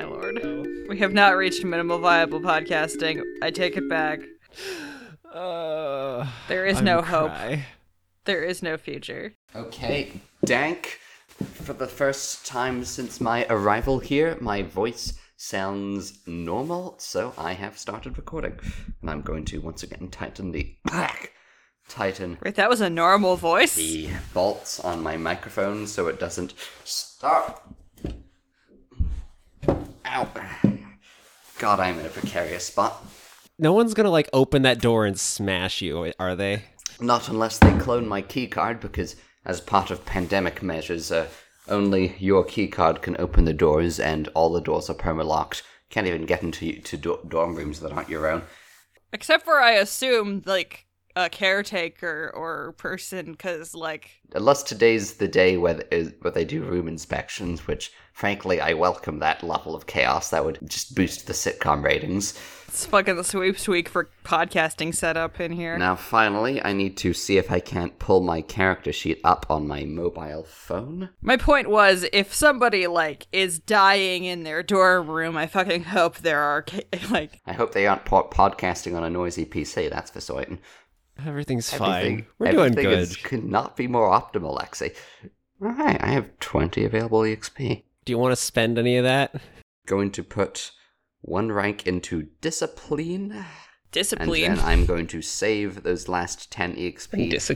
my lord. We have not reached minimal viable podcasting. I take it back. Uh, There is I'm no hope. cry. There is no future. Okay, Dank. For the first time since my arrival here, my voice sounds normal, so I have started recording. And I'm going to once again tighten the tighten Wait, that was a normal voice? the bolts on my microphone so it doesn't stop. Ow. God, I'm in a precarious spot. No one's gonna like open that door and smash you, are they? Not unless they clone my keycard, because as part of pandemic measures, uh, only your keycard can open the doors, and all the doors are perma-locked. Can't even get into to do- dorm rooms that aren't your own. Except for, I assume, like, a caretaker or person, because, like, Unless today's the day where, th- is- where they do room inspections, which, frankly, I welcome that level of chaos. That would just boost the sitcom ratings. it's fucking the sweeps week for podcasting setup in here. Now, finally, I need to see if I can't pull my character sheet up on my mobile phone. My point was, if somebody, like, is dying in their dorm room, I fucking hope there are, like, I hope they aren't po- podcasting on a noisy PC, that's for certain. Everything's fine. Everything- We're doing everything good. is- could not be more optimal, Lexi. Alright, I have 20 available EXP. Do you want to spend any of that? Going to put one rank into discipline, discipline. and then I'm going to save those last 10 EXP Dis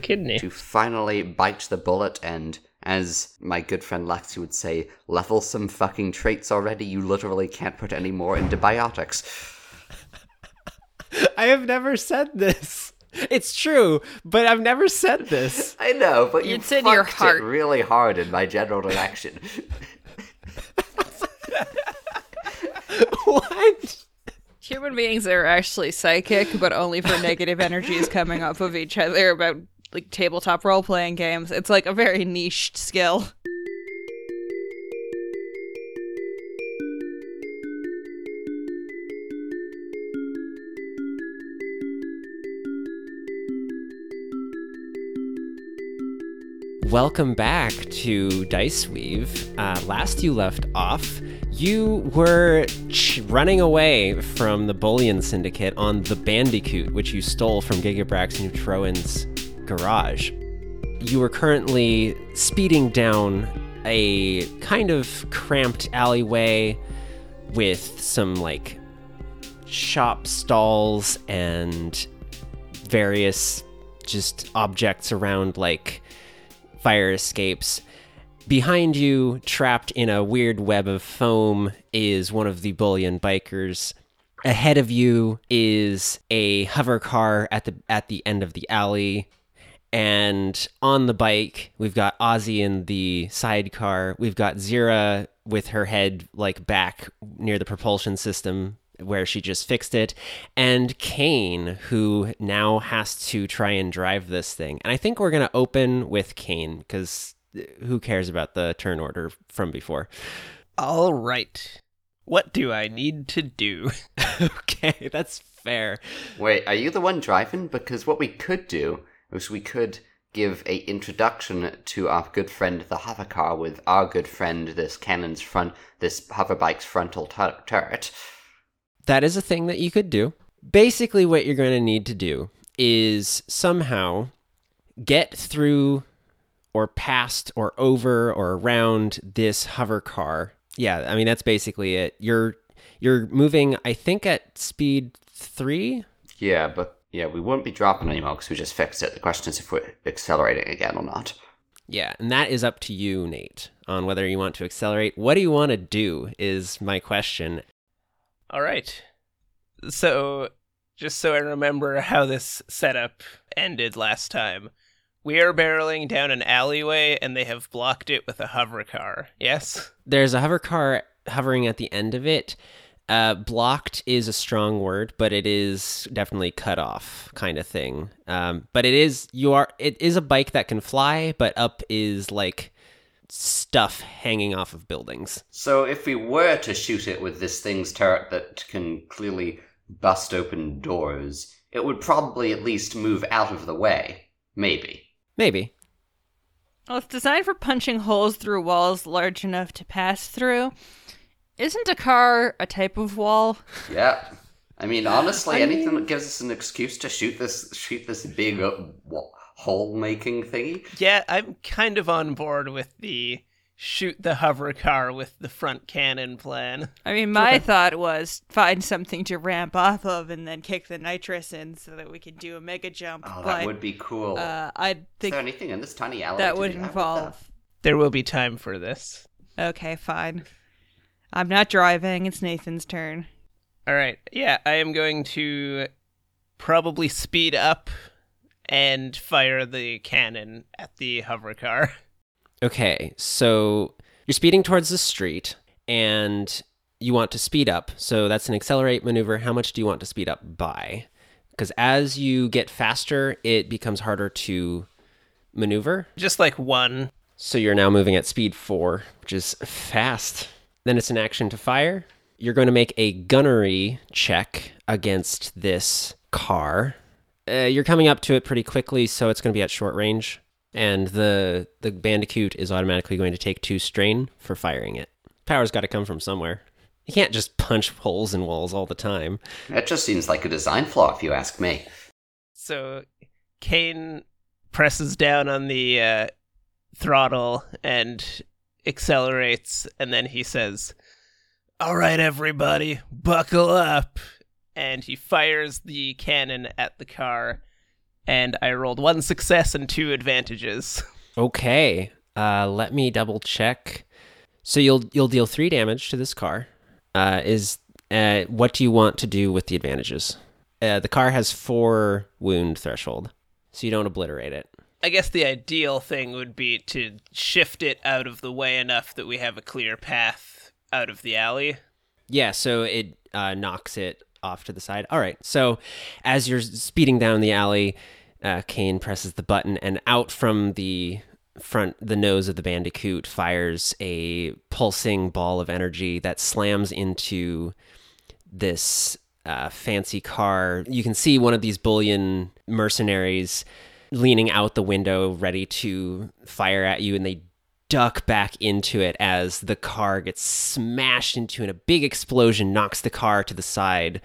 to finally bite the bullet and, as my good friend Lexi would say, level some fucking traits already. You literally can't put any more into biotics. I have never said this. It's true, but I've never said this. I know, but you It's in your fucked heart. it really hard in my general direction. what? Human beings are actually psychic, but only for negative energies coming off of each other about like tabletop role playing games. It's like a very niched skill. Welcome back to Dice Weave. Uh, last you left off, you were ch- running away from the Bullion Syndicate on the Bandicoot, which you stole from Gigabrax and Trowan's garage. You were currently speeding down a kind of cramped alleyway with some like shop stalls and various just objects around like fire escapes. Behind you, trapped in a weird web of foam, is one of the bullion bikers. Ahead of you is a hover car at the at the end of the alley. And on the bike, we've got Ozzy in the sidecar. We've got Zira with her head like back near the propulsion system where she just fixed it, and Kane, who now has to try and drive this thing. And I think we're going to open with Kane because uh, who cares about the turn order from before? All right. What do I need to do? okay, that's fair. Wait, are you the one driving? Because what we could do is we could give a introduction to our good friend the hover car with our good friend this cannon's front, this hoverbike's frontal tur- turret. That is a thing that you could do. Basically, what you're going to need to do is somehow get through or past or over or around this hover car. Yeah, I mean that's basically it. You're you're moving I think at speed 3. Yeah, but yeah, we won't be dropping anymore because we just fixed it. The question is if we're accelerating again or not. Yeah, and that is up to you, Nate, on whether you want to accelerate. What do you want to do is my question. All right. So, just so I remember how this setup ended last time, we are barreling down an alleyway and they have blocked it with a hover car. Yes? There's a hover car hovering at the end of it. Uh, blocked is a strong word, but it is definitely cut off kind of thing. Um, but it is you are it is a bike that can fly, but up is like stuff hanging off of buildings. So if we were to shoot it with this thing's turret that can clearly bust open doors, it would probably at least move out of the way. Maybe. Maybe. Well, it's designed for punching holes through walls large enough to pass through. Isn't a car a type of wall? Yeah. I mean, honestly, anything that gives us an excuse to shoot this shoot this big uh, wa- hole making thingy. Yeah, I'm kind of on board with the shoot the hover car with the front cannon plan. I mean, my thought was find something to ramp off of and then kick the nitrous in so that we can do a mega jump. Oh, but that would be cool. uh, I Is think there anything in this tiny alley that would do with involve. There will be time for this. Okay, fine. I'm not driving. It's Nathan's turn. All right. Yeah, I am going to probably speed up and fire the cannon at the hover car. Okay, so you're speeding towards the street and you want to speed up. So that's an accelerate maneuver. How much do you want to speed up by? Because as you get faster, it becomes harder to maneuver. Just like one. So you're now moving at speed four, which is fast. Then it's an action to fire. You're going to make a gunnery check against this car. Uh, you're coming up to it pretty quickly, so it's going to be at short range. And the the bandicoot is automatically going to take two strain for firing it. Power's got to come from somewhere. You can't just punch holes in walls all the time. that. Just seems like a design flaw, if you ask me. So Kane presses down on the uh, throttle and accelerates, and then he says, All right, everybody, buckle up. And he fires the cannon at the car, and I rolled one success and two advantages. Okay, uh, let me double check. So you'll you'll deal three damage to this car. Uh, is uh, what do you want to do with the advantages? Uh, the car has four wound threshold, so you don't obliterate it. I guess the ideal thing would be to shift it out of the way enough that we have a clear path out of the alley. Yeah, so it uh, knocks it off to the side. All right, so as you're speeding down the alley, uh, Kane presses the button, and out from the front, the nose of the Bandicoot fires a pulsing ball of energy that slams into this uh, fancy car. You can see one of these bullion mercenaries leaning out the window, ready to fire at you, and they duck back into it as the car gets smashed into and a big explosion knocks the car to the side.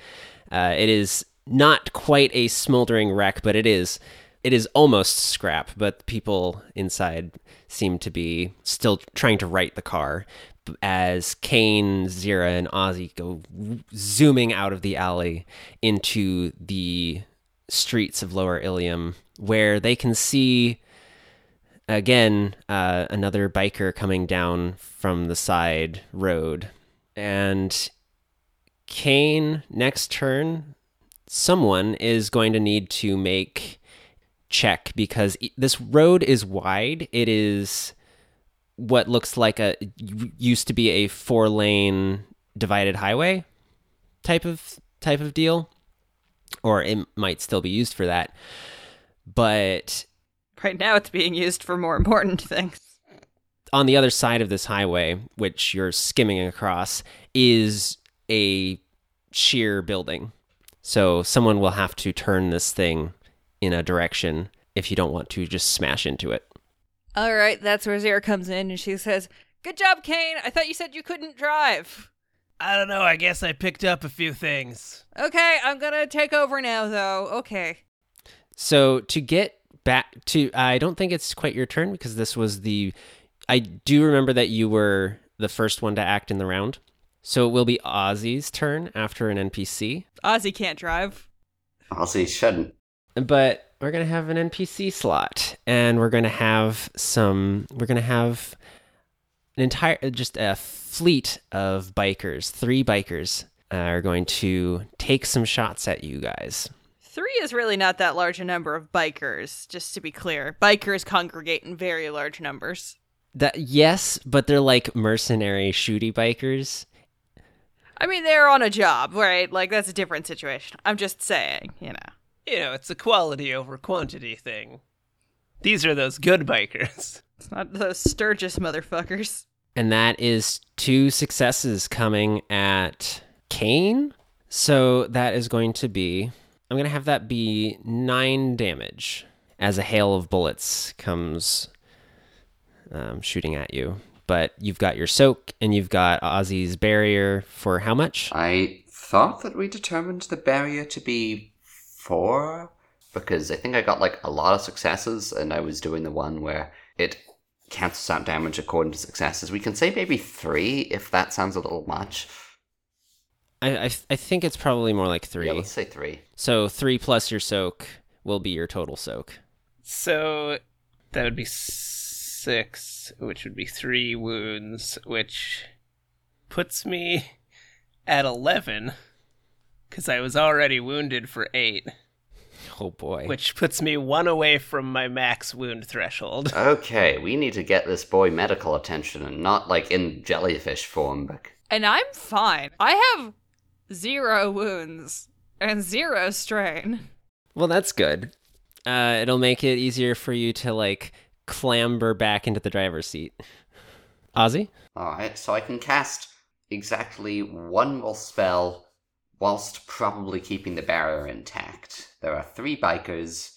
Uh, it is not quite a smoldering wreck, but it is it is almost scrap. But people inside seem to be still trying to right the car as Kane, Zira, and Ozzy go zooming out of the alley into the streets of Lower Ilium, where they can see again uh, another biker coming down from the side road. And kane next turn someone is going to need to make check because this road is wide. It is what looks like a used to be a four lane divided highway type of type of deal or it might still be used for that. But Right now, it's being used for more important things. on the other side of this highway, which you're skimming across, is a sheer building. So someone will have to turn this thing in a direction if you don't want to just smash into it. All right, that's where Zira comes in and she says, Good job, Kane. I thought you said you couldn't drive. I don't know, I guess I picked up a few things. Okay, I'm gonna take over now, though. Okay. So to get back to, I don't think it's quite your turn because this was the. I do remember that you were the first one to act in the round. So it will be Ozzy's turn after an NPC. Ozzy can't drive. Ozzy shouldn't. but we're gonna have an npc slot and we're gonna have some we're gonna have an entire just a fleet of bikers three bikers uh, are going to take some shots at you guys Three is really not that large a number of bikers, just to be clear. Bikers congregate in very large numbers. that yes but they're like mercenary shooty bikers I mean, they're on a job, right? Like, that's a different situation. I'm just saying, you know. You know, it's a quality over quantity thing. These are those good bikers. It's not those Sturgis motherfuckers. and that is two successes coming at Kane. So that is going to be, I'm going to have that be nine damage as a hail of bullets comes um, shooting at you. but you've got your soak and you've got Ozzy's barrier for how much? I thought that we determined the barrier to be four because I think I got like a lot of successes and I was doing the one where it cancels out damage according to successes. We can say maybe three if that sounds a little much. I, I, I think it's probably more like three. Yeah, let's say three. So three plus your soak will be your total soak. So that would be six, which would be three wounds, which puts me at 11 because I was already wounded for eight, Oh boy. which puts me one away from my max wound threshold. Okay, we need to get this boy medical attention and not like in jellyfish form, but And I'm fine. I have zero wounds and zero strain. Well, that's good. Uh, it'll make it easier for you to like clamber back into the driver's seat. Ozzy? Alright, so I can cast exactly one more spell whilst probably keeping the barrier intact. There are three bikers.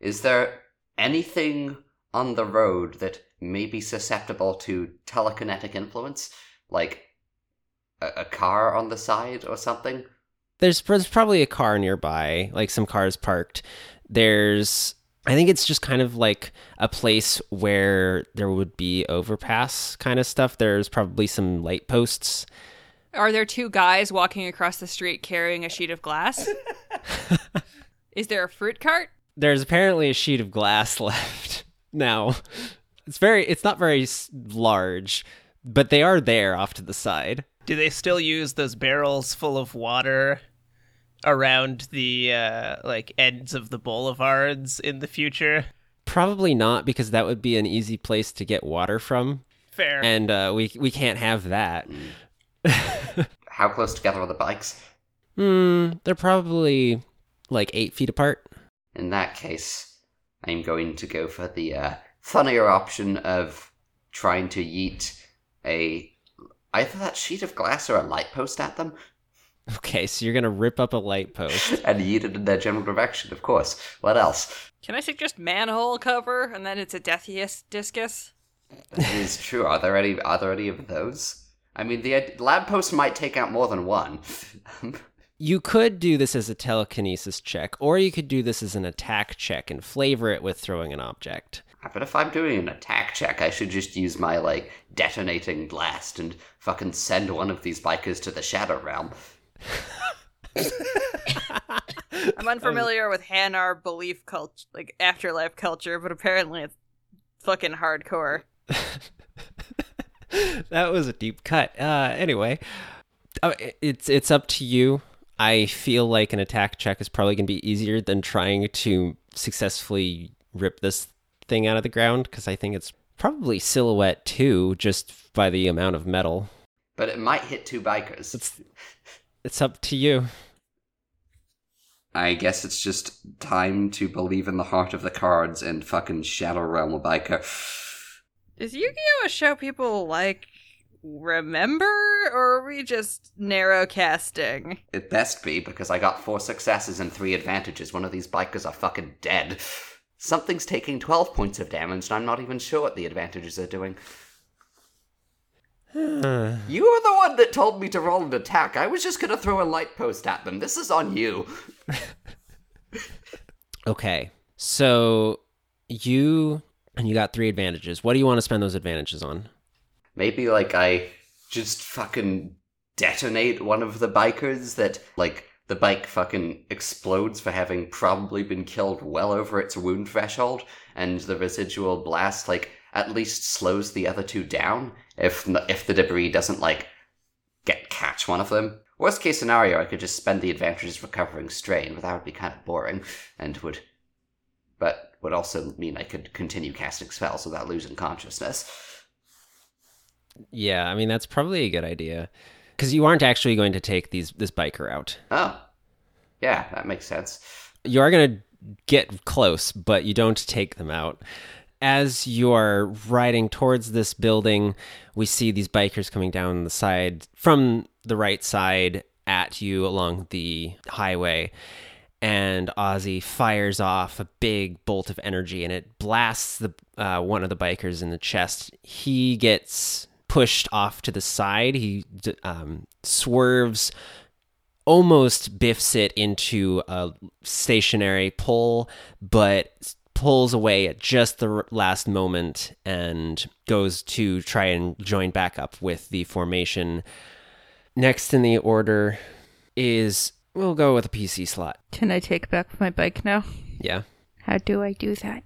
Is there anything on the road that may be susceptible to telekinetic influence? Like a, a car on the side or something? There's, there's probably a car nearby, like some cars parked. There's, I think it's just kind of like a place where there would be overpass kind of stuff. There's probably some light posts. Are there two guys walking across the street carrying a sheet of glass? Is there a fruit cart? There's apparently a sheet of glass left. Now, it's very, it's not very large, but they are there off to the side. Do they still use those barrels full of water around the uh, like ends of the boulevards in the future? Probably not, because that would be an easy place to get water from, Fair. and uh, we we can't have that. How close together are the bikes? Hmm, they're probably like eight feet apart. In that case, I'm going to go for the uh, funnier option of trying to yeet a either that sheet of glass or a light post at them Okay, so you're gonna rip up a light post. and yeet it in their general direction. Of course. What else? Can I suggest manhole cover and then it's a Deathius discus? It is true. Are there any? Are there any of those? I mean, the lab post might take out more than one. You could do this as a telekinesis check, or you could do this as an attack check and flavor it with throwing an object. Ah, but if I'm doing an attack check, I should just use my like detonating blast and fucking send one of these bikers to the shadow realm. I'm unfamiliar with Hanar belief culture, like afterlife culture, but apparently it's fucking hardcore. that was a deep cut. Uh, anyway, uh, it's it's up to you. I feel like an attack check is probably going to be easier than trying to successfully rip this thing out of the ground because I think it's probably silhouette too, just by the amount of metal. But it might hit two bikers. It's it's up to you. I guess it's just time to believe in the heart of the cards and fucking Shadow Realm a biker. Is Yu-Gi-Oh a show people like remember, or are we just narrow casting? It best be because I got four successes and three advantages. One of these bikers are fucking dead. Something's taking 12 points of damage, and I'm not even sure what the advantages are doing. You were the one that told me to roll an attack. I was just gonna throw a light post at them. This is on you. Okay, so you and you got three advantages. What do you want to spend those advantages on? Maybe like I just fucking detonate one of the bikers that like the bike fucking explodes for having probably been killed well over its wound threshold and the residual blast like at least slows the other two down if if the debris doesn't like get catch one of them. Worst case scenario, I could just spend the advantages recovering strain, but that would be kind of boring and would but would also mean I could continue casting spells without losing consciousness. Yeah, I mean that's probably a good idea because you aren't actually going to take these this biker out. Oh. Yeah, that makes sense. You are going to get close, but you don't take them out. As you are riding towards this building, we see these bikers coming down the side from the right side at you along the highway. and Ozzy fires off a big bolt of energy, and it blasts the uh, one of the bikers in the chest. He gets pushed off to the side. He um, swerves, almost biffs it into a stationary pole, but pulls away at just the last moment and goes to try and join back up with the formation. Next in the order is we'll go with a PC slot. Can I take back my bike now? Yeah. How do I do that?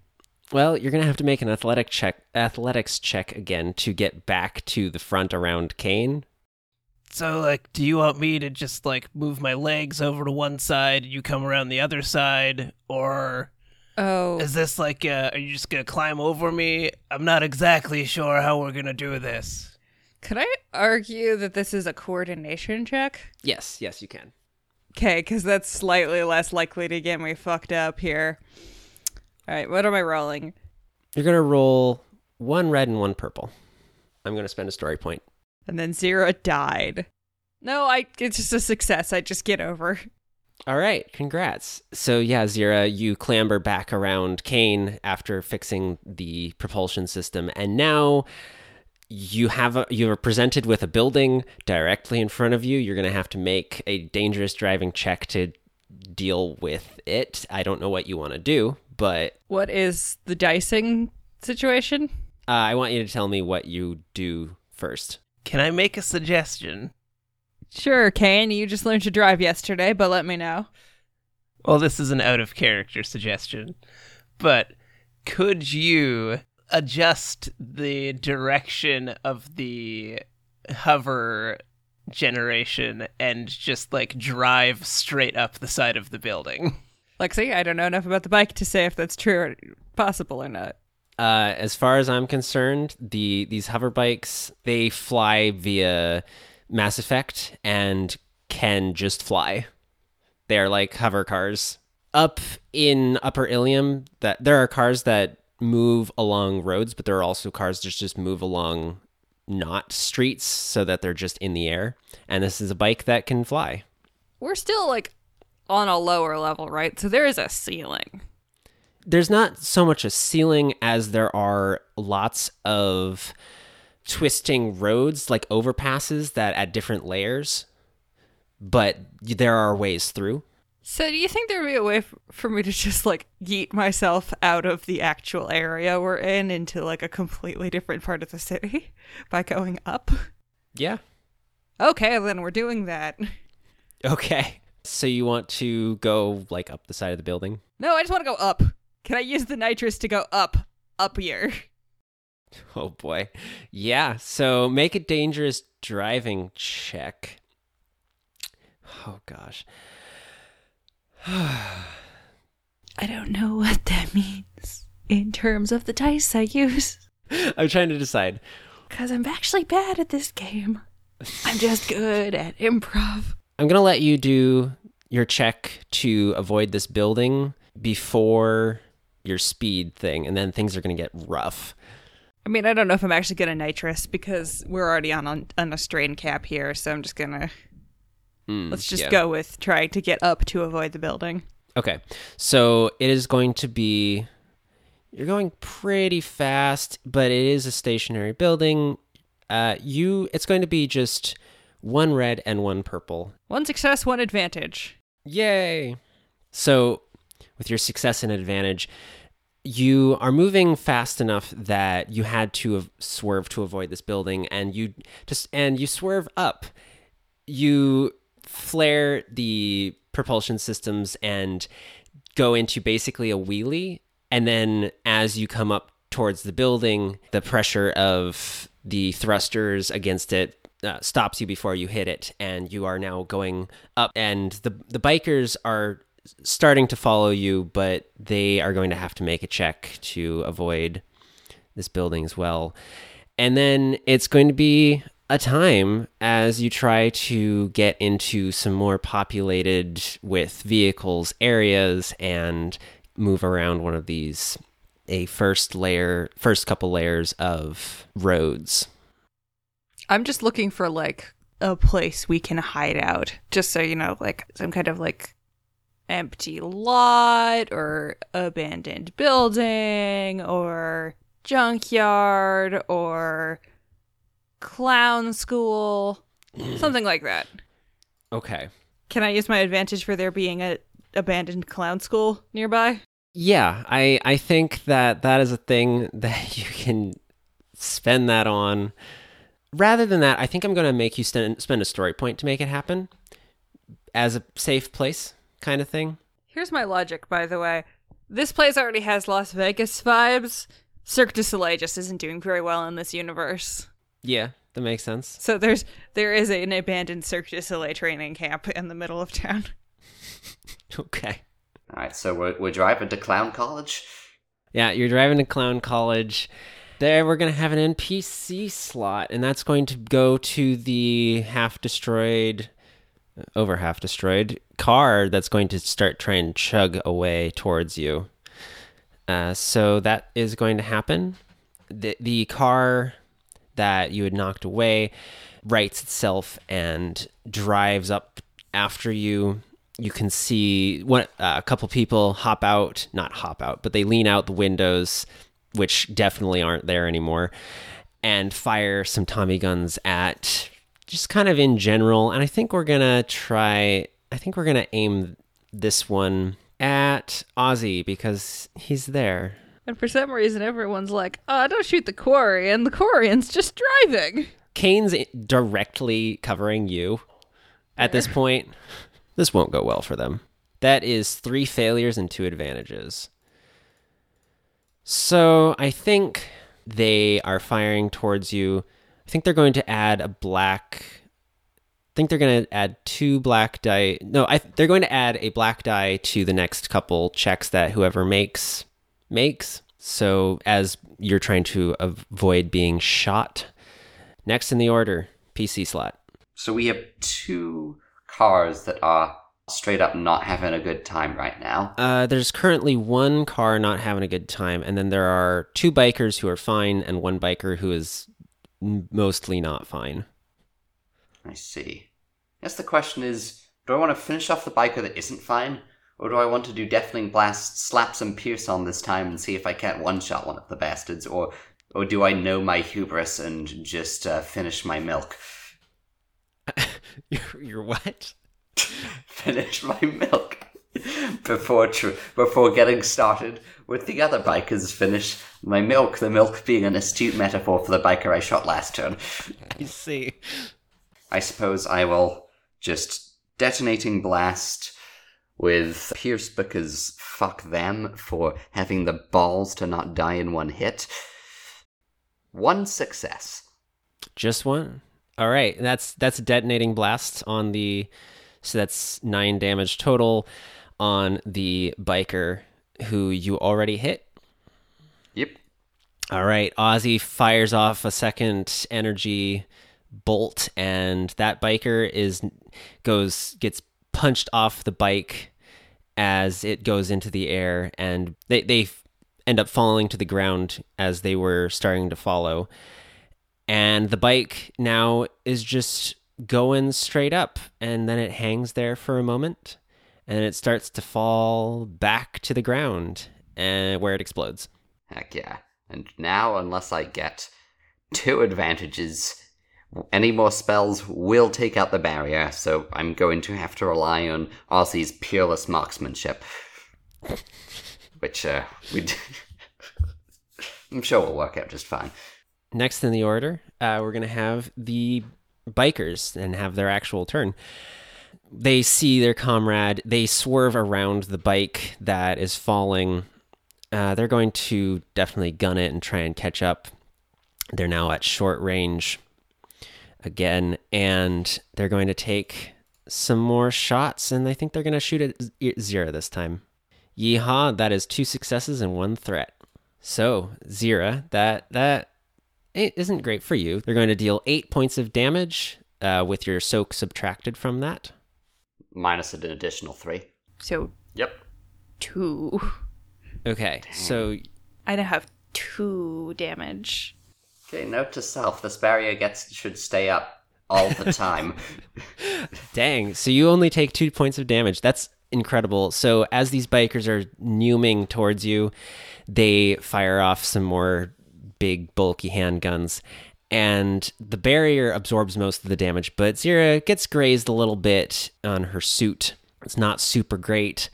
Well, you're gonna have to make an athletic check, athletics check again to get back to the front around Kane. So, like, do you want me to just, like, move my legs over to one side, you come around the other side? Or Oh, is this like, uh, are you just gonna climb over me? I'm not exactly sure how we're gonna do this. could I argue that this is a coordination check? Yes, yes, you can. Okay, because that's slightly less likely to get me fucked up here. All right, what am I rolling? You're gonna roll one red and one purple. I'm gonna spend a story point. And then zero died. No, I. It's just a success. I just get over. All right, congrats. So yeah, Zira, you clamber back around Kane after fixing the propulsion system, and now you have a, you are presented with a building directly in front of you. You're going to have to make a dangerous driving check to deal with it. I don't know what you want to do, but What is the dicing situation? uh, I want you to tell me what you do first. Can I make a suggestion? Sure, Kane. You just learned to drive yesterday, but let me know. Well, this is an out of character suggestion, but could you adjust the direction of the hover generation and just like drive straight up the side of the building? Lexi, I don't know enough about the bike to say if that's true or possible or not. Uh, as far as I'm concerned, the these hover bikes they fly via Mass Effect and can just fly. They're like hover cars. Up in Upper Ilium, that there are cars that move along roads, but there are also cars that just move along not streets, so that they're just in the air. And this is a bike that can fly. We're still like on a lower level, right? So there is a ceiling. there's not so much a ceiling as there are lots of twisting roads like overpasses that at different layers but there are ways through So do you think there would be a way for me to just like yeet myself out of the actual area we're in into like a completely different part of the city by going up? yeah Okay, then we're doing that. okay so you want to go like up the side of the building No, I just want to go up. Can I use the nitrous to go up? Up here. oh boy yeah so make a dangerous driving check oh gosh I don't know what that means in terms of the dice I use. i'm trying to decide Because I'm actually bad at this game. I'm just good at improv. I'm gonna let you do your check to avoid this building before your speed thing, and then things are gonna get rough. I mean, I don't know if I'm actually going to nitrous because we're already on, on on a strain cap here, so I'm just gonna Mm, let's just yeah. go with trying to get up to avoid the building. Okay, so it is going to be. You're going pretty fast, but it is a stationary building. Uh, you, it's going to be just one red and one purple. One success, one advantage. Yay! So, with your success and advantage, you are moving fast enough that you had to swerve to avoid this building, and you just and you swerve up. You flare the propulsion systems and go into basically a wheelie, and then as you come up towards the building, the pressure of the thrusters against it uh, stops you before you hit it, and you are now going up. And the the bikers are starting to follow you, but they are going to have to make a check to avoid this building as well. And then it's going to be a time as you try to get into some more populated with vehicles areas and move around one of these a first layer first couple layers of roads. I'm just looking for like a place we can hide out, just so you know, like some kind of like empty lot or abandoned building or junkyard or clown school, something like that. Okay. Can I use my advantage for there being a abandoned clown school nearby? Yeah, I I think that that is a thing that you can spend that on. Rather than that, I think I'm going to make you st- spend a story point to make it happen as a safe place kind of thing. Here's my logic, by the way. This place already has Las Vegas vibes. Cirque du Soleil just isn't doing very well in this universe. Yeah, that makes sense. So there's there is an abandoned Cirque du Soleil training camp in the middle of town. Okay. All right, so we're, we're driving to Clown College. Yeah, you're driving to Clown College. There, we're going to have an NPC slot, and that's going to go to the half destroyed, over half destroyed car that's going to start trying to chug away towards you. Uh, so that is going to happen. The, the car that you had knocked away rights itself and drives up after you. You can see what uh, a couple people hop out, not hop out, but they lean out the windows, which definitely aren't there anymore, and fire some Tommy guns at just kind of in general. And I think we're gonna try. I think we're gonna aim this one at Ozzy because he's there. And for some reason, everyone's like, "Oh, don't shoot the quarry," and the Quarian's just driving. Kane's directly covering you at this point. This won't go well for them. That is three failures and two advantages. So I think they are firing towards you. I think they're going to add a black. I think they're going to add two black die. No, I, they're going to add a black die to the next couple checks that whoever makes makes. So as you're trying to avoid being shot, next in the order, PC slot. So we have two cars that are straight up not having a good time right now. Uh, there's currently one car not having a good time, and then there are two bikers who are fine, and one biker who is mostly not fine. I see. Guess the question is do I want to finish off the biker that isn't fine? Or do I want to do Deafening Blast, slap some Pierce on this time and see if I can't one shot one of the bastards? Or or do I know my hubris and just uh, finish my milk? You're, you're what? finish my milk before tr- before getting started with the other bikers. Finish my milk. The milk being an astute metaphor for the biker I shot last turn. I see. I suppose I will just detonating blast with Pierce because fuck them for having the balls to not die in one hit. One success. Just one. All right, that's that's detonating blast on the. So that's nine damage total on the biker who you already hit. All right, Ozzy fires off a second energy bolt, and that biker is goes gets punched off the bike as it goes into the air, and they they end up falling to the ground as they were starting to follow. And the bike now is just going straight up, and then it hangs there for a moment, and it starts to fall back to the ground, and where it explodes. Heck yeah. And now, unless I get two advantages, any more spells will take out the barrier, so I'm going to have to rely on Ozzy's peerless marksmanship. Which, uh, we I'm sure will work out just fine. Next in the order, uh, we're going to have the bikers and have their actual turn. They see their comrade, they swerve around the bike that is falling. Uh, they're going to definitely gun it and try and catch up. They're now at short range again, and they're going to take some more shots, and I think they're going to shoot at z- Zira this time. Yeehaw, that is two successes and one threat. So, Zira, that that it isn't great for you. They're going to deal eight points of damage uh, with your soak subtracted from that. Minus an additional three. So Yep. two. Okay, so I now have two damage. Okay, note to self: this barrier gets should stay up all the time. dang, so you only take two points of damage. That's incredible. So as these bikers are numing towards you, they fire off some more big bulky handguns and the barrier absorbs most of the damage, but Zira gets grazed a little bit on her suit. It's not super great.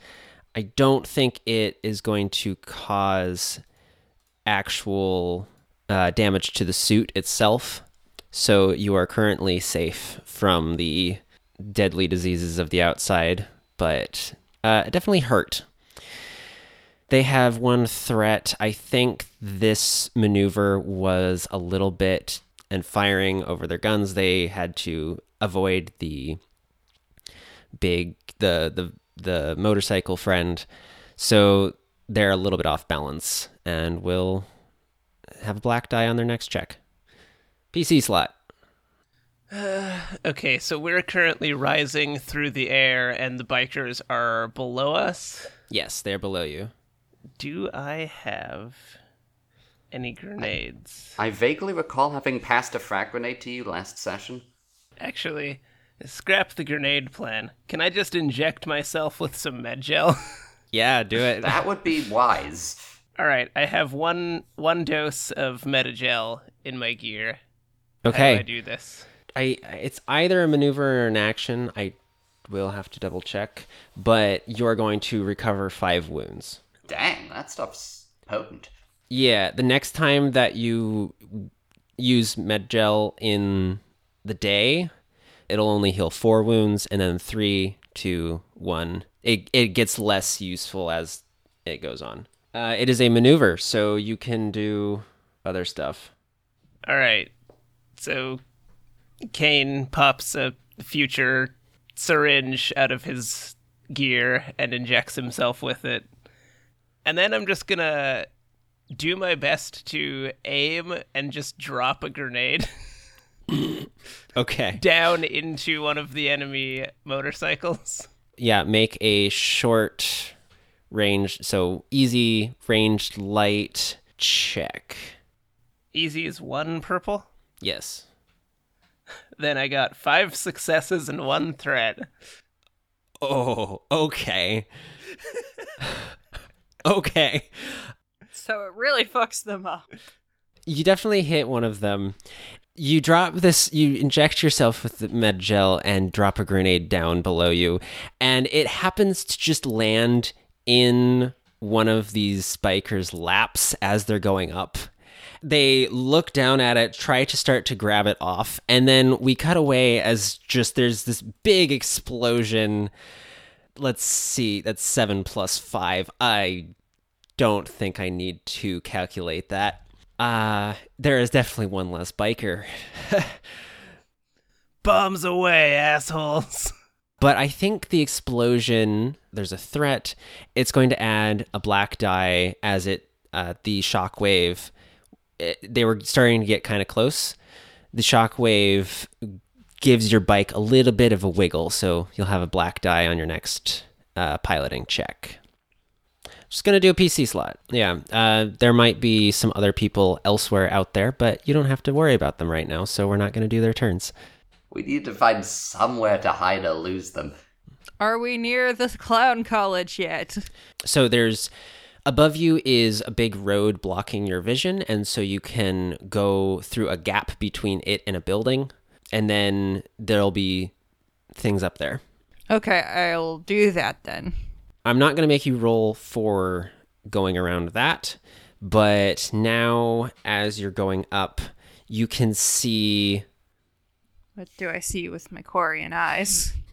I don't think it is going to cause actual uh, damage to the suit itself. So you are currently safe from the deadly diseases of the outside, but uh, definitely hurt. They have one threat. I think this maneuver was a little bit, and firing over their guns, they had to avoid the big the the the motorcycle friend. So they're a little bit off balance and will have a black die on their next check. PC slot. Okay, so we're currently rising through the air and the bikers are below us. Yes, they're below you. Do I have any grenades? I vaguely recall having passed a frag grenade to you last session. Actually, scrap the grenade plan. Can I just inject myself with some med gel? Yeah, do it. That would be wise. All right, I have one one dose of Medi-gel in my gear. Okay. How do I do this? I it's either a maneuver or an action. I will have to double check, but you're going to recover 5 wounds. Dang, that stuff's potent. Yeah, the next time that you use Medgel in the day, it'll only heal four wounds, and then three, two, one. It it gets less useful as it goes on. Uh, it is a maneuver, so you can do other stuff. All right. So Kane pops a future syringe out of his gear and injects himself with it. And then I'm just going to do my best to aim and just drop a grenade Okay. down into one of the enemy motorcycles. Yeah, make a short range, so easy ranged light check. Easy as one purple. Yes. Then I got five successes and one threat. Oh, okay. okay. So it really fucks them up. You definitely hit one of them. You drop this, you inject yourself with the med gel and drop a grenade down below you, and it happens to just land in one of these bikers' laps as they're going up. They look down at it, try to start to grab it off, and then we cut away as just there's this big explosion. Let's see, that's seven plus five. I don't think I need to calculate that. Uh, there is definitely one less biker. Bombs away, assholes. But I think the explosion, there's a threat. It's going to add a black die as it, uh, the shockwave. It, they were starting to get kind of close. The shockwave gives your bike a little bit of a wiggle, so you'll have a black die on your next uh, piloting check. Just gonna do a PC slot. Yeah, uh, there might be some other people elsewhere out there, but you don't have to worry about them right now. So we're not gonna do their turns. We need to find somewhere to hide or lose them. Are we near the clown college yet? So there's above you is a big road blocking your vision, and so you can go through a gap between it and a building, and then there'll be things up there. Okay, I'll do that then. I'm not going to make you roll for going around that, but now as you're going up, you can see. What do I see with my Quarian eyes?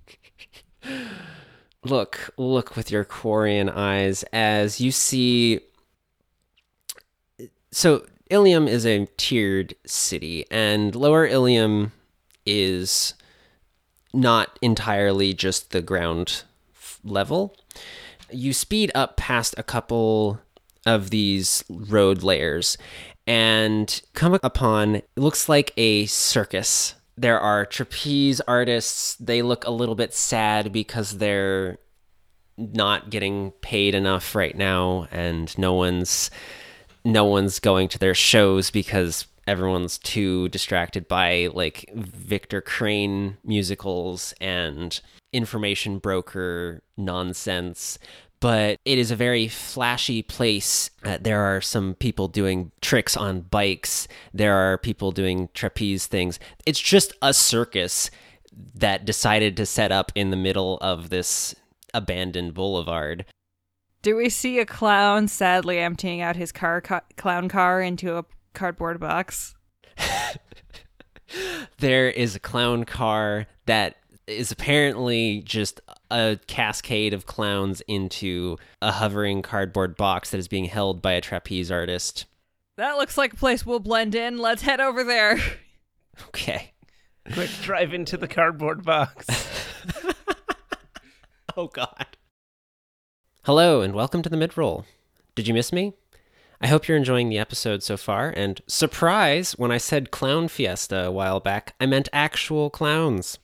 Look, look with your Quarian eyes as you see. So, Ilium is a tiered city, and Lower Ilium is not entirely just the ground f- level. You speed up past a couple of these road layers and come upon it looks like a circus. There are trapeze artists. They look a little bit sad because they're not getting paid enough right now and no one's no one's going to their shows because everyone's too distracted by like Victor Crane musicals and information broker nonsense. But it is a very flashy place. Uh, there are some people doing tricks on bikes. There are people doing trapeze things. It's just a circus that decided to set up in the middle of this abandoned boulevard. Do we see a clown sadly emptying out his car ca- clown car into a cardboard box? there is a clown car that is apparently just a cascade of clowns into a hovering cardboard box that is being held by a trapeze artist. That looks like a place we'll blend in. Let's head over there. Okay. Quick, drive into the cardboard box. oh, God. Hello, and welcome to the midroll. Did you miss me? I hope you're enjoying the episode so far, and surprise, when I said clown fiesta a while back, I meant actual clowns.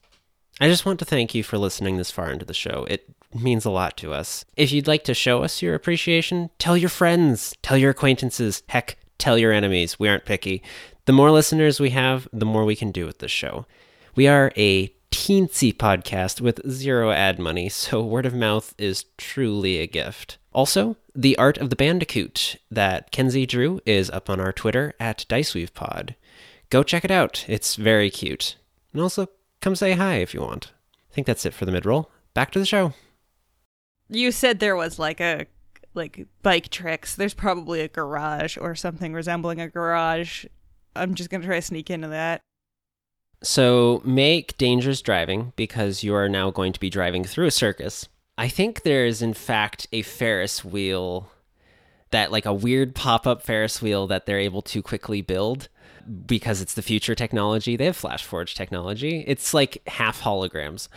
I just want to thank you for listening this far into the show. It means a lot to us. If you'd like to show us your appreciation, tell your friends, tell your acquaintances, heck, tell your enemies. We aren't picky. The more listeners we have, the more we can do with this show. We are a teensy podcast with zero ad money, so word of mouth is truly a gift. Also, the art of the Bandicoot that Kenzie drew is up on our Twitter at DiceweavePod. Go check it out. It's very cute. And also, come say hi if you want. I think that's it for the midroll. Back to the show. You said there was like a like bike tricks. There's probably a garage or something resembling a garage. I'm just gonna try to sneak into that. So make dangerous driving because you are now going to be driving through a circus. I think there is in fact a Ferris wheel that like a weird pop-up Ferris wheel that they're able to quickly build because it's the future technology. They have flash forge technology. It's like half holograms.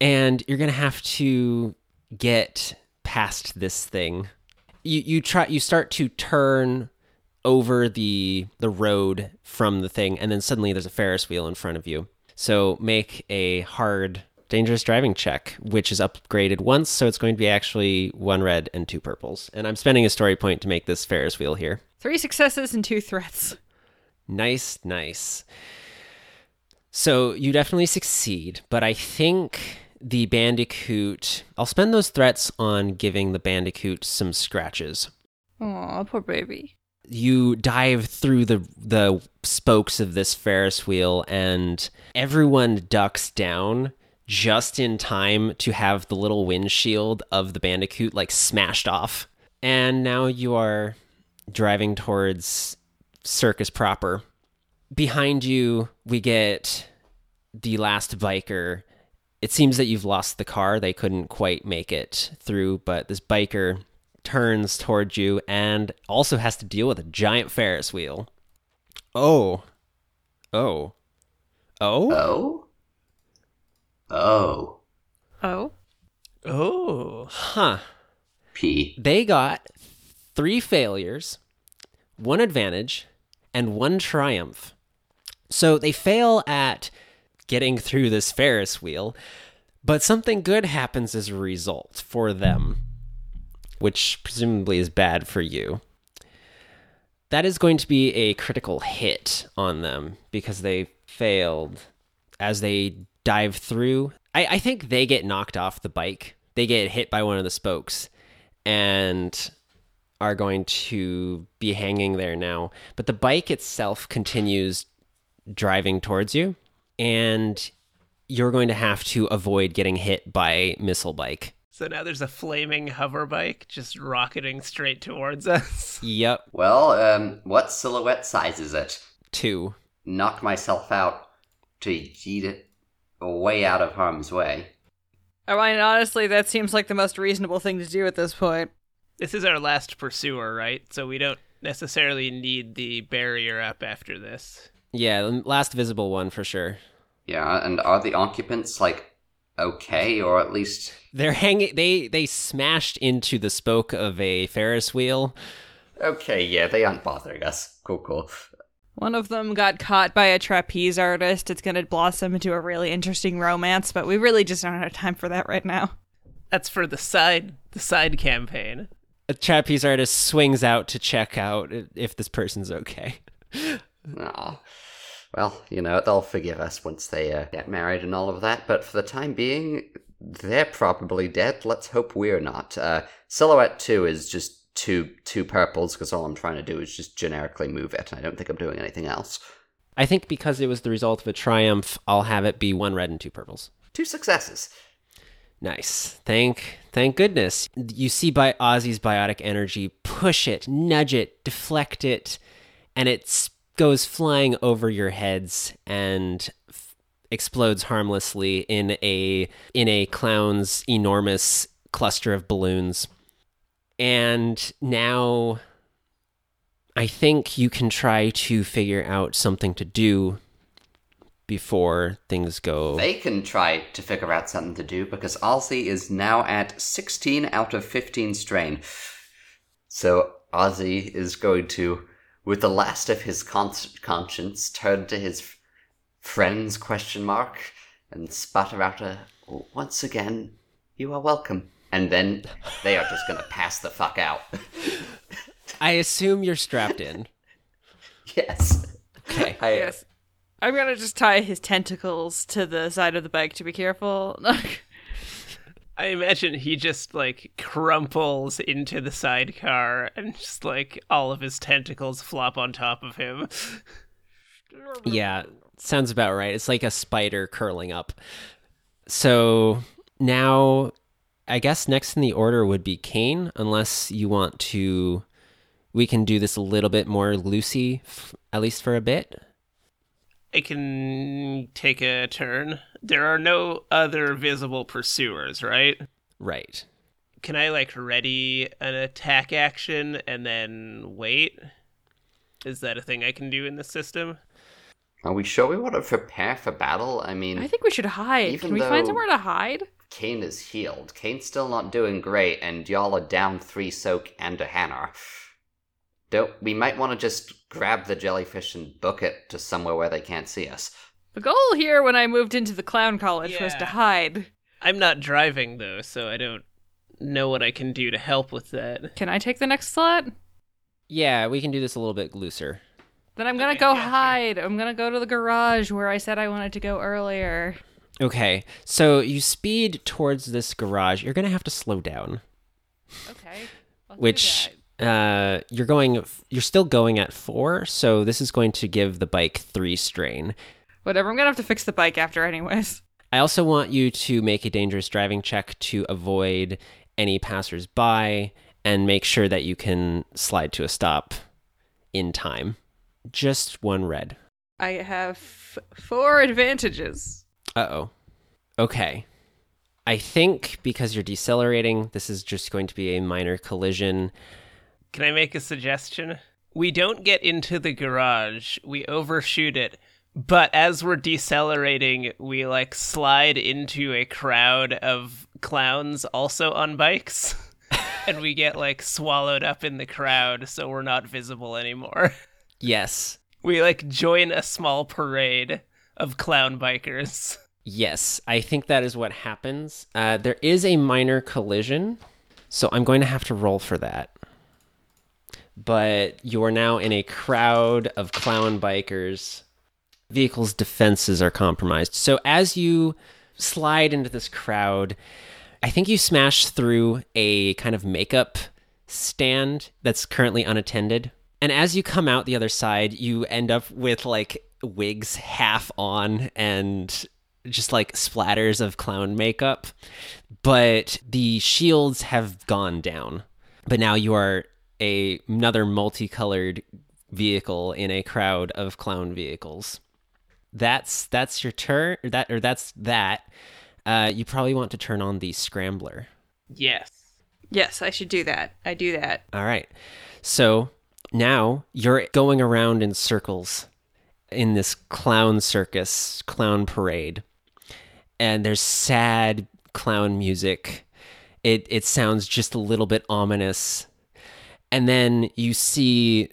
And you're going to have to get past this thing. You you try you start to turn over the the road from the thing and then suddenly there's a Ferris wheel in front of you. So make a hard dangerous driving check, which is upgraded once, so it's going to be actually one red and two purples. And I'm spending a story point to make this Ferris wheel here. Three successes and two threats. Nice, nice. So you definitely succeed, but I think the bandicoot. I'll spend those threats on giving the bandicoot some scratches. Aw, poor baby. you dive through the the spokes of this Ferris wheel and everyone ducks down just in time to have the little windshield of the bandicoot like smashed off. And now you are driving towards circus proper. Behind you we get the last biker. It seems that you've lost the car. They couldn't quite make it through, but this biker turns towards you and also has to deal with a giant Ferris wheel. Oh. Oh. Oh? Oh? Oh. Oh. Oh. Huh. P. They got three failures, one advantage, and one triumph. So they fail at getting through this Ferris wheel, but something good happens as a result for them, which presumably is bad for you. That is going to be a critical hit on them because they failed as they dive through. I, I think they get knocked off the bike. They get hit by one of the spokes and are going to be hanging there now. But the bike itself continues driving towards you, and you're going to have to avoid getting hit by missile bike. So now there's a flaming hover bike just rocketing straight towards us. Yep, Well, um, what silhouette size is it? two. Knock myself out to eat it way out of harm's way. I mean, honestly, that seems like the most reasonable thing to do at this point. This is our last pursuer, right? So we don't necessarily need the barrier up after this. Yeah, last visible one for sure. Yeah, and are the occupants, like, okay, or at least. They're hanging. They they smashed into the spoke of a Ferris wheel. Okay, yeah, they aren't bothering us. Cool, cool. One of them got caught by a trapeze artist. It's going to blossom into a really interesting romance, but we really just don't have time for that right now. That's for the side the side campaign. A trapeze artist swings out to check out if this person's okay. Aw. Well, you know, they'll forgive us once they uh, get married and all of that, but for the time being, they're probably dead. Let's hope we're not. Uh, Silhouette 2 is just two two purples, because all I'm trying to do is just generically move it. and I don't think I'm doing anything else. I think because it was the result of a triumph, I'll have it be one red and two purples. Two successes. Nice. Thank thank goodness. You see by Ozzy's biotic energy push it, nudge it, deflect it, and it goes flying over your heads and f- explodes harmlessly in a in a clown's enormous cluster of balloons. And now I think you can try to figure out something to do before things go They can try to figure out something to do because Ozzy is now at 16 out of 15 strain. So Ozzy is going to, with the last of his con- conscience, turn to his f- friends question mark and sputter out a once again, you are welcome. And then they are just gonna pass the fuck out. I assume you're strapped in. yes. Okay. I, Yes. I'm gonna just tie his tentacles to the side of the bike to be careful. I imagine he just like crumples into the sidecar and just like all of his tentacles flop on top of him. Yeah, sounds about right. It's like a spider curling up. So now, I guess next in the order would be Kane, unless you want to. We can do this a little bit more loosey, f- at least for a bit. I can take a turn. There are no other visible pursuers, right? Right. Can I like ready an attack action and then wait? Is that a thing I can do in the system? are we sure we want to prepare for battle? I mean, I think we should hide. Can we find somewhere to hide? Kane is healed. Kane's still not doing great, and y'all are down three soak and a hammer. Don't we might want to just grab the jellyfish and book it to somewhere where they can't see us. The goal here when I moved into the clown college was to hide. I'm not driving though, so I don't know what I can do to help with that. Can I take the next slot? Yeah, we can do this a little bit looser. Then I'm gonna Okay, go yeah, sure. hide. I'm gonna go to the garage where I said I wanted to go earlier. Okay, so you speed towards this garage. You're gonna have to slow down, Okay. I'll do which that. Uh, you're going. You're still going at four, so this is going to give the bike three strain. Whatever. I'm gonna have to fix the bike after, anyways. I also want you to make a dangerous driving check to avoid any passersby and make sure that you can slide to a stop in time. Just one red. I have f- four advantages. Uh oh. Okay. I think because you're decelerating, this is just going to be a minor collision. Can I make a suggestion? We don't get into the garage, we overshoot it, but as we're decelerating, we like slide into a crowd of clowns also on bikes. and we get like swallowed up in the crowd, so we're not visible anymore. Yes. We like join a small parade of clown bikers. Yes, I think that is what happens. Uh, there is a minor collision, so I'm going to have to roll for that. But you are now in a crowd of clown bikers. Vehicle's defenses are compromised. So as you slide into this crowd, I think you smash through a kind of makeup stand that's currently unattended. And as you come out the other side, you end up with like wigs half on and just like splatters of clown makeup. But the shields have gone down. But now you are a another multicolored vehicle in a crowd of clown vehicles. That's that's your turn. Or that or that's that. Uh, you probably want to turn on the scrambler. Yes. Yes, I should do that. I do that. All right. So now you're going around in circles in this clown circus, clown parade. And there's sad clown music. It it sounds just a little bit ominous. And then you see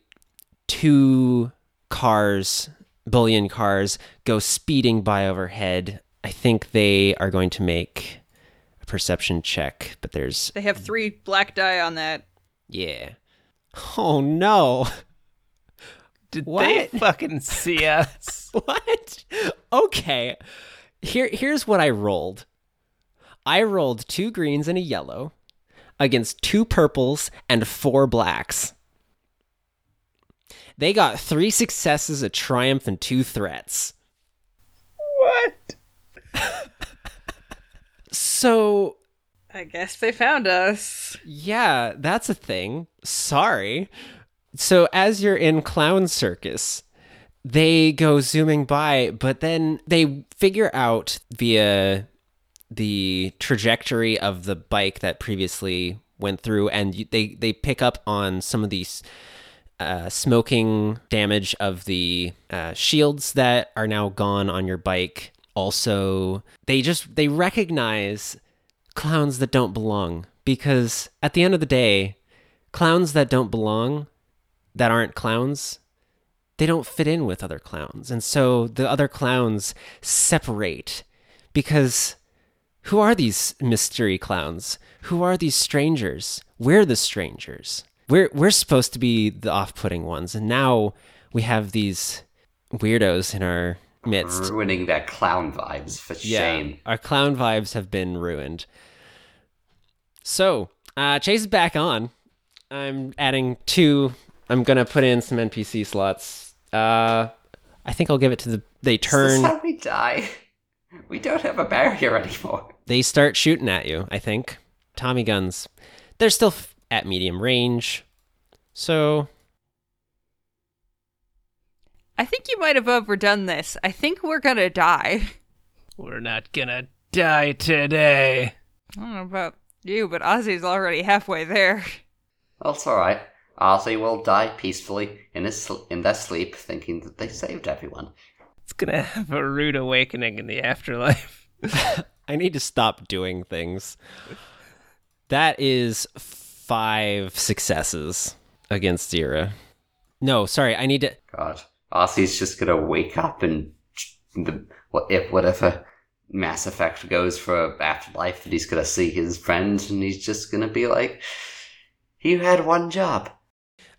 two cars, bullion cars, go speeding by overhead. I think they are going to make a perception check, but there's They have three black die on that. yeah. Oh no. Did What? they fucking see us? What? Okay. Here here's what I rolled. I rolled two greens and a yellow against two purples and four blacks. They got three successes, a triumph, and two threats. what? So, I guess they found us. yeah, that's a thing. Sorry. So, as you're in Clown Circus, they go zooming by, but then they figure out via the trajectory of the bike that previously went through, and they they pick up on some of these uh, smoking damage of the uh, shields that are now gone on your bike. Also, they just they recognize clowns that don't belong because at the end of the day, clowns that don't belong, that aren't clowns, they don't fit in with other clowns. And so the other clowns separate because who are these mystery clowns? Who are these strangers? We're the strangers. We're we're supposed to be the off-putting ones, and now we have these weirdos in our midst. Ruining their clown vibes for shame. Our clown vibes have been ruined. So, uh, Chase is back on. I'm adding two. I'm gonna put in some NPC slots. Uh, I think I'll give it to the. They Is this turn. how we die? We don't have a barrier anymore. They start shooting at you. I think Tommy guns. They're still f- at medium range. So I think you might have overdone this. I think we're gonna die. We're not gonna die today. I don't know about you, but Ozzy's already halfway there. That's alright. Ozzy will die peacefully in his sl- in their sleep, thinking that they saved everyone. It's gonna have a rude awakening in the afterlife. I need to stop doing things. That is five successes against Zira. No, sorry. I need to. God, Ozzy's just gonna wake up and the what if whatever Mass Effect goes for afterlife, and he's gonna see his friend, and he's just gonna be like, "You had one job."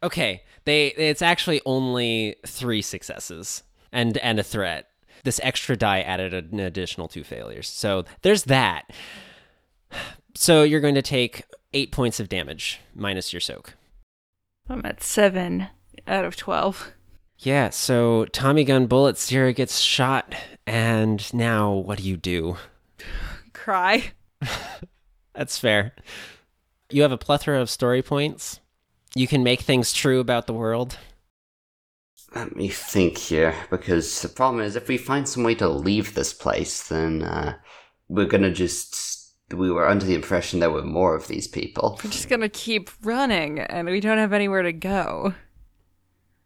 Okay, they. It's actually only three successes and and a threat. This extra die added an additional two failures. So there's that. So you're going to take eight points of damage minus your soak. I'm at seven out of twelve. Yeah. So Tommy gun bullet Zira gets shot, and now what do you do? Cry. That's fair. You have a plethora of story points. You can make things true about the world. Let me think here, because the problem is, if we find some way to leave this place, then uh, we're gonna just. We were under the impression there were more of these people. We're just gonna keep running, and we don't have anywhere to go.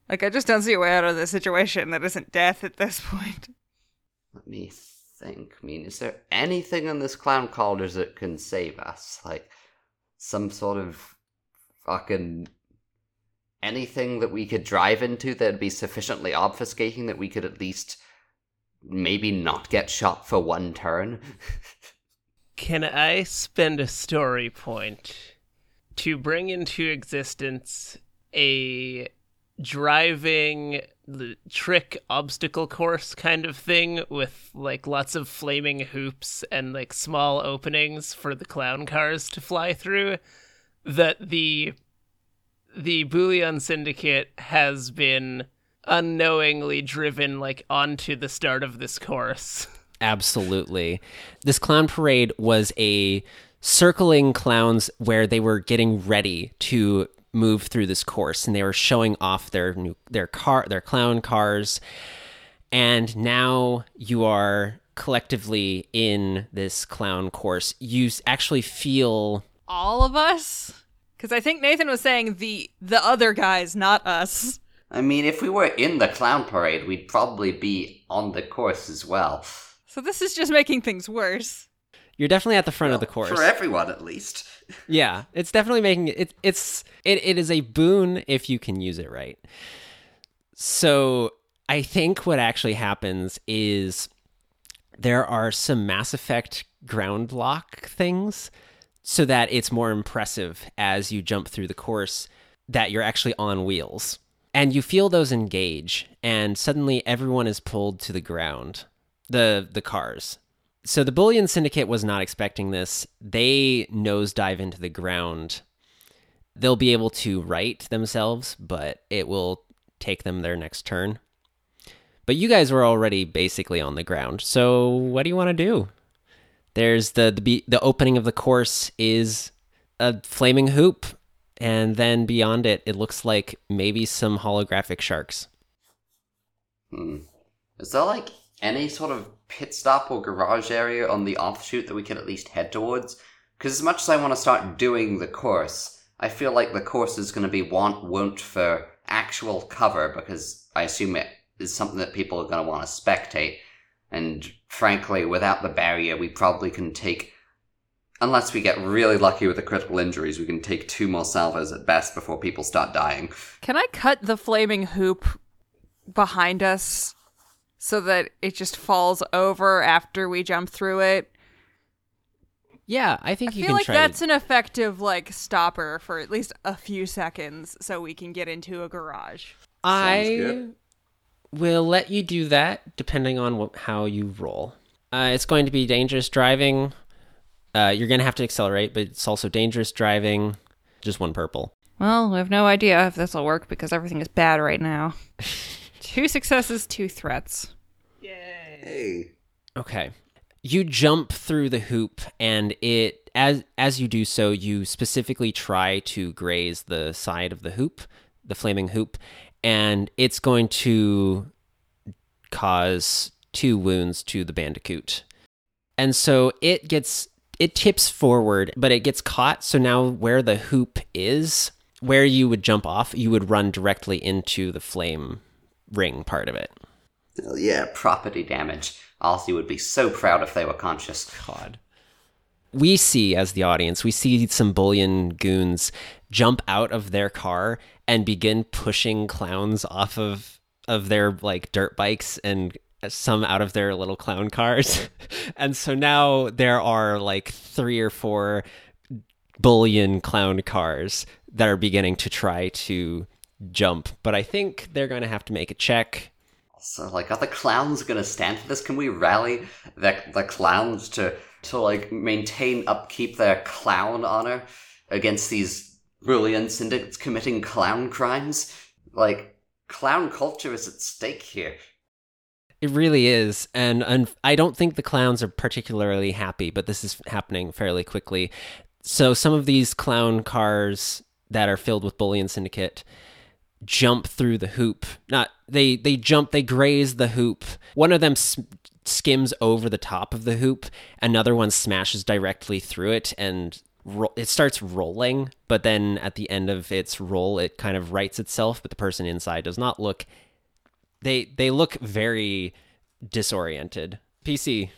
Like, I just don't see a way out of this situation that isn't death at this point. Let me think. I mean, is there anything in this clown cauldron that can save us? Like, some sort of fucking. Anything that we could drive into that'd be sufficiently obfuscating that we could at least maybe not get shot for one turn? Can I spend a story point to bring into existence a driving trick obstacle course kind of thing with like lots of flaming hoops and like small openings for the clown cars to fly through that the the Bullion Syndicate has been unknowingly driven like onto the start of this course. Absolutely. This clown parade was a circling clowns where they were getting ready to move through this course and they were showing off their new their car their clown cars and now you are collectively in this clown course you actually feel All of us? Because I think Nathan was saying the the other guys, not us. I mean, if we were in the clown parade, we'd probably be on the course as well. So this is just making things worse. you're definitely at the front of the course For everyone, at least. Yeah, it's definitely making it. It's it, it is a boon if you can use it right. So I think what actually happens is there are some Mass Effect ground lock things, so that it's more impressive as you jump through the course that you're actually on wheels. and you feel those engage, and suddenly everyone is pulled to the ground. The the cars. So the Bullion Syndicate was not expecting this. They nosedive into the ground. They'll be able to right themselves, but it will take them their next turn. But you guys were already basically on the ground. So what do you want to do? There's the the the opening of the course is a flaming hoop and then beyond it it looks like maybe some holographic sharks. Hmm. Is there like any sort of pit stop or garage area on the offshoot that we could at least head towards? Because as much as I want to start doing the course, I feel like the course is going to be want won't for actual cover because I assume it is something that people are going to want to spectate. And frankly, without the barrier, we probably can take, unless we get really lucky with the critical injuries, we can take two more salvos at best before people start dying. Can I cut the flaming hoop behind us so that it just falls over after we jump through it? Yeah, I think you can't. I you feel like try that's to, an effective like stopper for at least a few seconds so we can get into a garage. I good. Will let you do that depending on what, how you roll. Uh, it's going to be dangerous driving. Uh, you're going to have to accelerate, but it's also dangerous driving. Just one purple. Well, we have no idea if this will work because everything is bad right now. two successes, two threats. Yay. Okay. You jump through the hoop and it as as you do so you specifically try to graze the side of the hoop, the flaming hoop, and it's going to cause two wounds to the bandicoot. And so it gets it tips forward, but it gets caught. So now where the hoop is, where you would jump off, you would run directly into the flame ring part of it. Hell yeah, property damage. Alcy would be so proud if they were conscious. God. We see, as the audience, we see some bullion goons jump out of their car and begin pushing clowns off of of their like dirt bikes and some out of their little clown cars. and so now there are like three or four bullion clown cars that are beginning to try to jump. But I think they're going to have to make a check. So, like, are the clowns gonna stand for this? Can we rally the, the clowns to, to, like, maintain upkeep their clown honor against these Bullion Syndicates committing clown crimes? Like, clown culture is at stake here. It really is. And, and I don't think the clowns are particularly happy, but this is happening fairly quickly. So some of these clown cars that are filled with Bullion Syndicate jump through the hoop. Not they they jump, they graze the hoop. One of them s- skims over the top of the hoop. Another one smashes directly through it and ro- it starts rolling, but then at the end of its roll it kind of rights itself, but the person inside does not look they they look very disoriented. PC.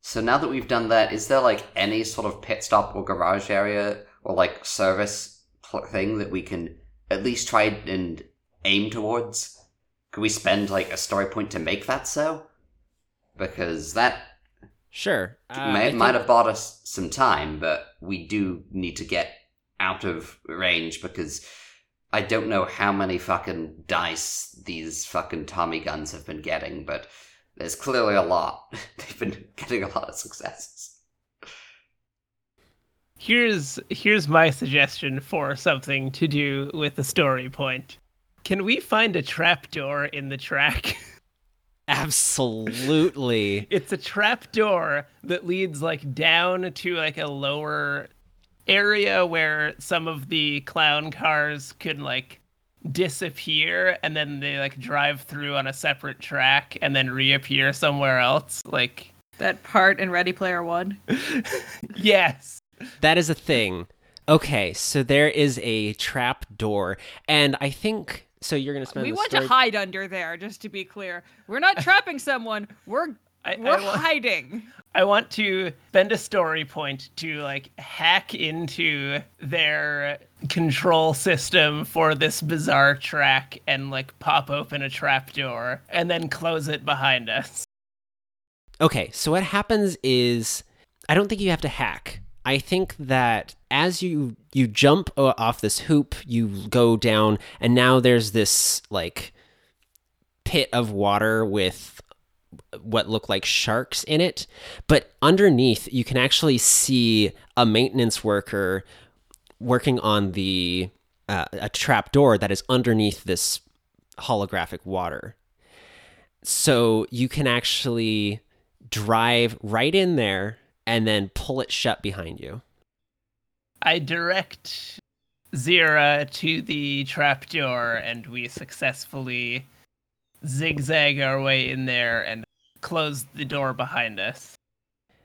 So now that we've done that, is there, like, any sort of pit stop or garage area or, like, service thing that we can at least try and aim towards? Could we spend, like, a story point to make that so? Because that Sure. Uh, I May, think- might have bought us some time, but we do need to get out of range because I don't know how many fucking dice these fucking Tommy guns have been getting, but there's clearly a lot. They've been getting a lot of successes. Here's here's my suggestion for something to do with the story point. Can we find a trapdoor in the track? Absolutely. it's a trap door that leads like down to like a lower area where some of the clown cars could like disappear and then they like drive through on a separate track and then reappear somewhere else. Like That part in Ready Player One. yes. That is a thing. Okay, so there is a trap door, and I think so. You're gonna spend. We want story- to hide under there, just to be clear. We're not trapping someone. We're I- I we're wa- hiding. I want to spend a story point to like hack into their control system for this bizarre track and like pop open a trapdoor and then close it behind us. Okay, so what happens is I don't think you have to hack. I think that as you you jump off this hoop, you go down, and now there's this like pit of water with what look like sharks in it. But underneath, you can actually see a maintenance worker working on the uh, a trap door that is underneath this holographic water. So you can actually drive right in there and then pull it shut behind you. I direct Zira to the trapdoor, and we successfully zigzag our way in there and close the door behind us.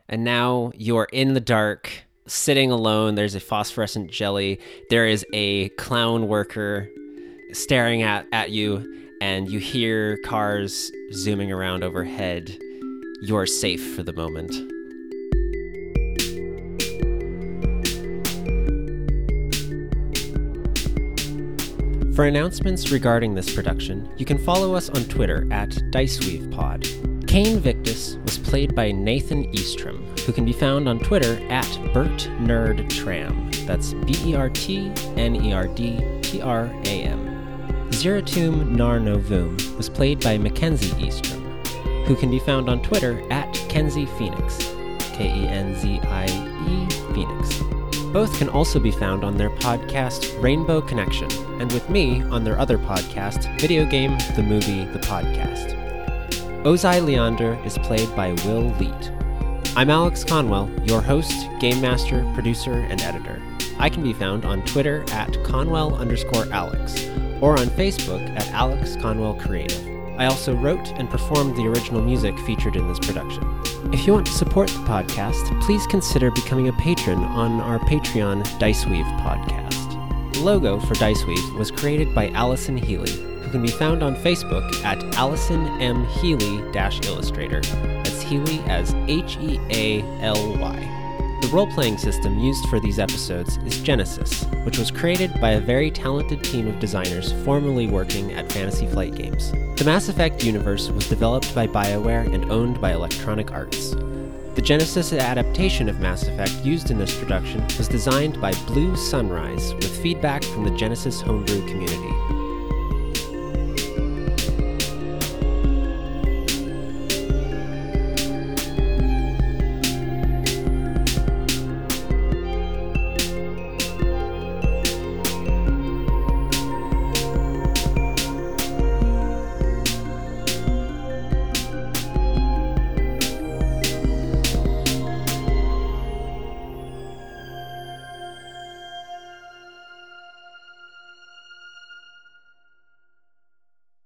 And now you're in the dark, sitting alone. There's a phosphorescent jelly. There is a clown worker staring at, at you, and you hear cars zooming around overhead. You're safe for the moment. For announcements regarding this production, you can follow us on Twitter at DiceweavePod. Kane Victus was played by Nathan Eastrom, who can be found on Twitter at BertNerdTram. That's B E R T N E R D T R A M. Zeratum Narnovum was played by Mackenzie Eastrom, who can be found on Twitter at Kenzie Phoenix. K E N Z I E Phoenix. Both can also be found on their podcast Rainbow Connection, and with me on their other podcast, Video Game, the Movie, the Podcast. Ozai Leander is played by Will Leet. I'm Alex Conwell, your host, game master, producer, and editor. I can be found on Twitter at Conwell underscore Alex, or on Facebook at Alex Conwell Creative. I also wrote and performed the original music featured in this production. If you want to support the podcast, please consider becoming a patron on our Patreon Diceweave podcast. The logo for Diceweave was created by Allison Healy, who can be found on Facebook at Allison M. Healy Illustrator. That's Healy as H E A L Y. The role playing system used for these episodes is Genesys, which was created by a very talented team of designers formerly working at Fantasy Flight Games. The Mass Effect universe was developed by BioWare and owned by Electronic Arts. The Genesys adaptation of Mass Effect used in this production was designed by Blue Sunrise with feedback from the Genesys homebrew community.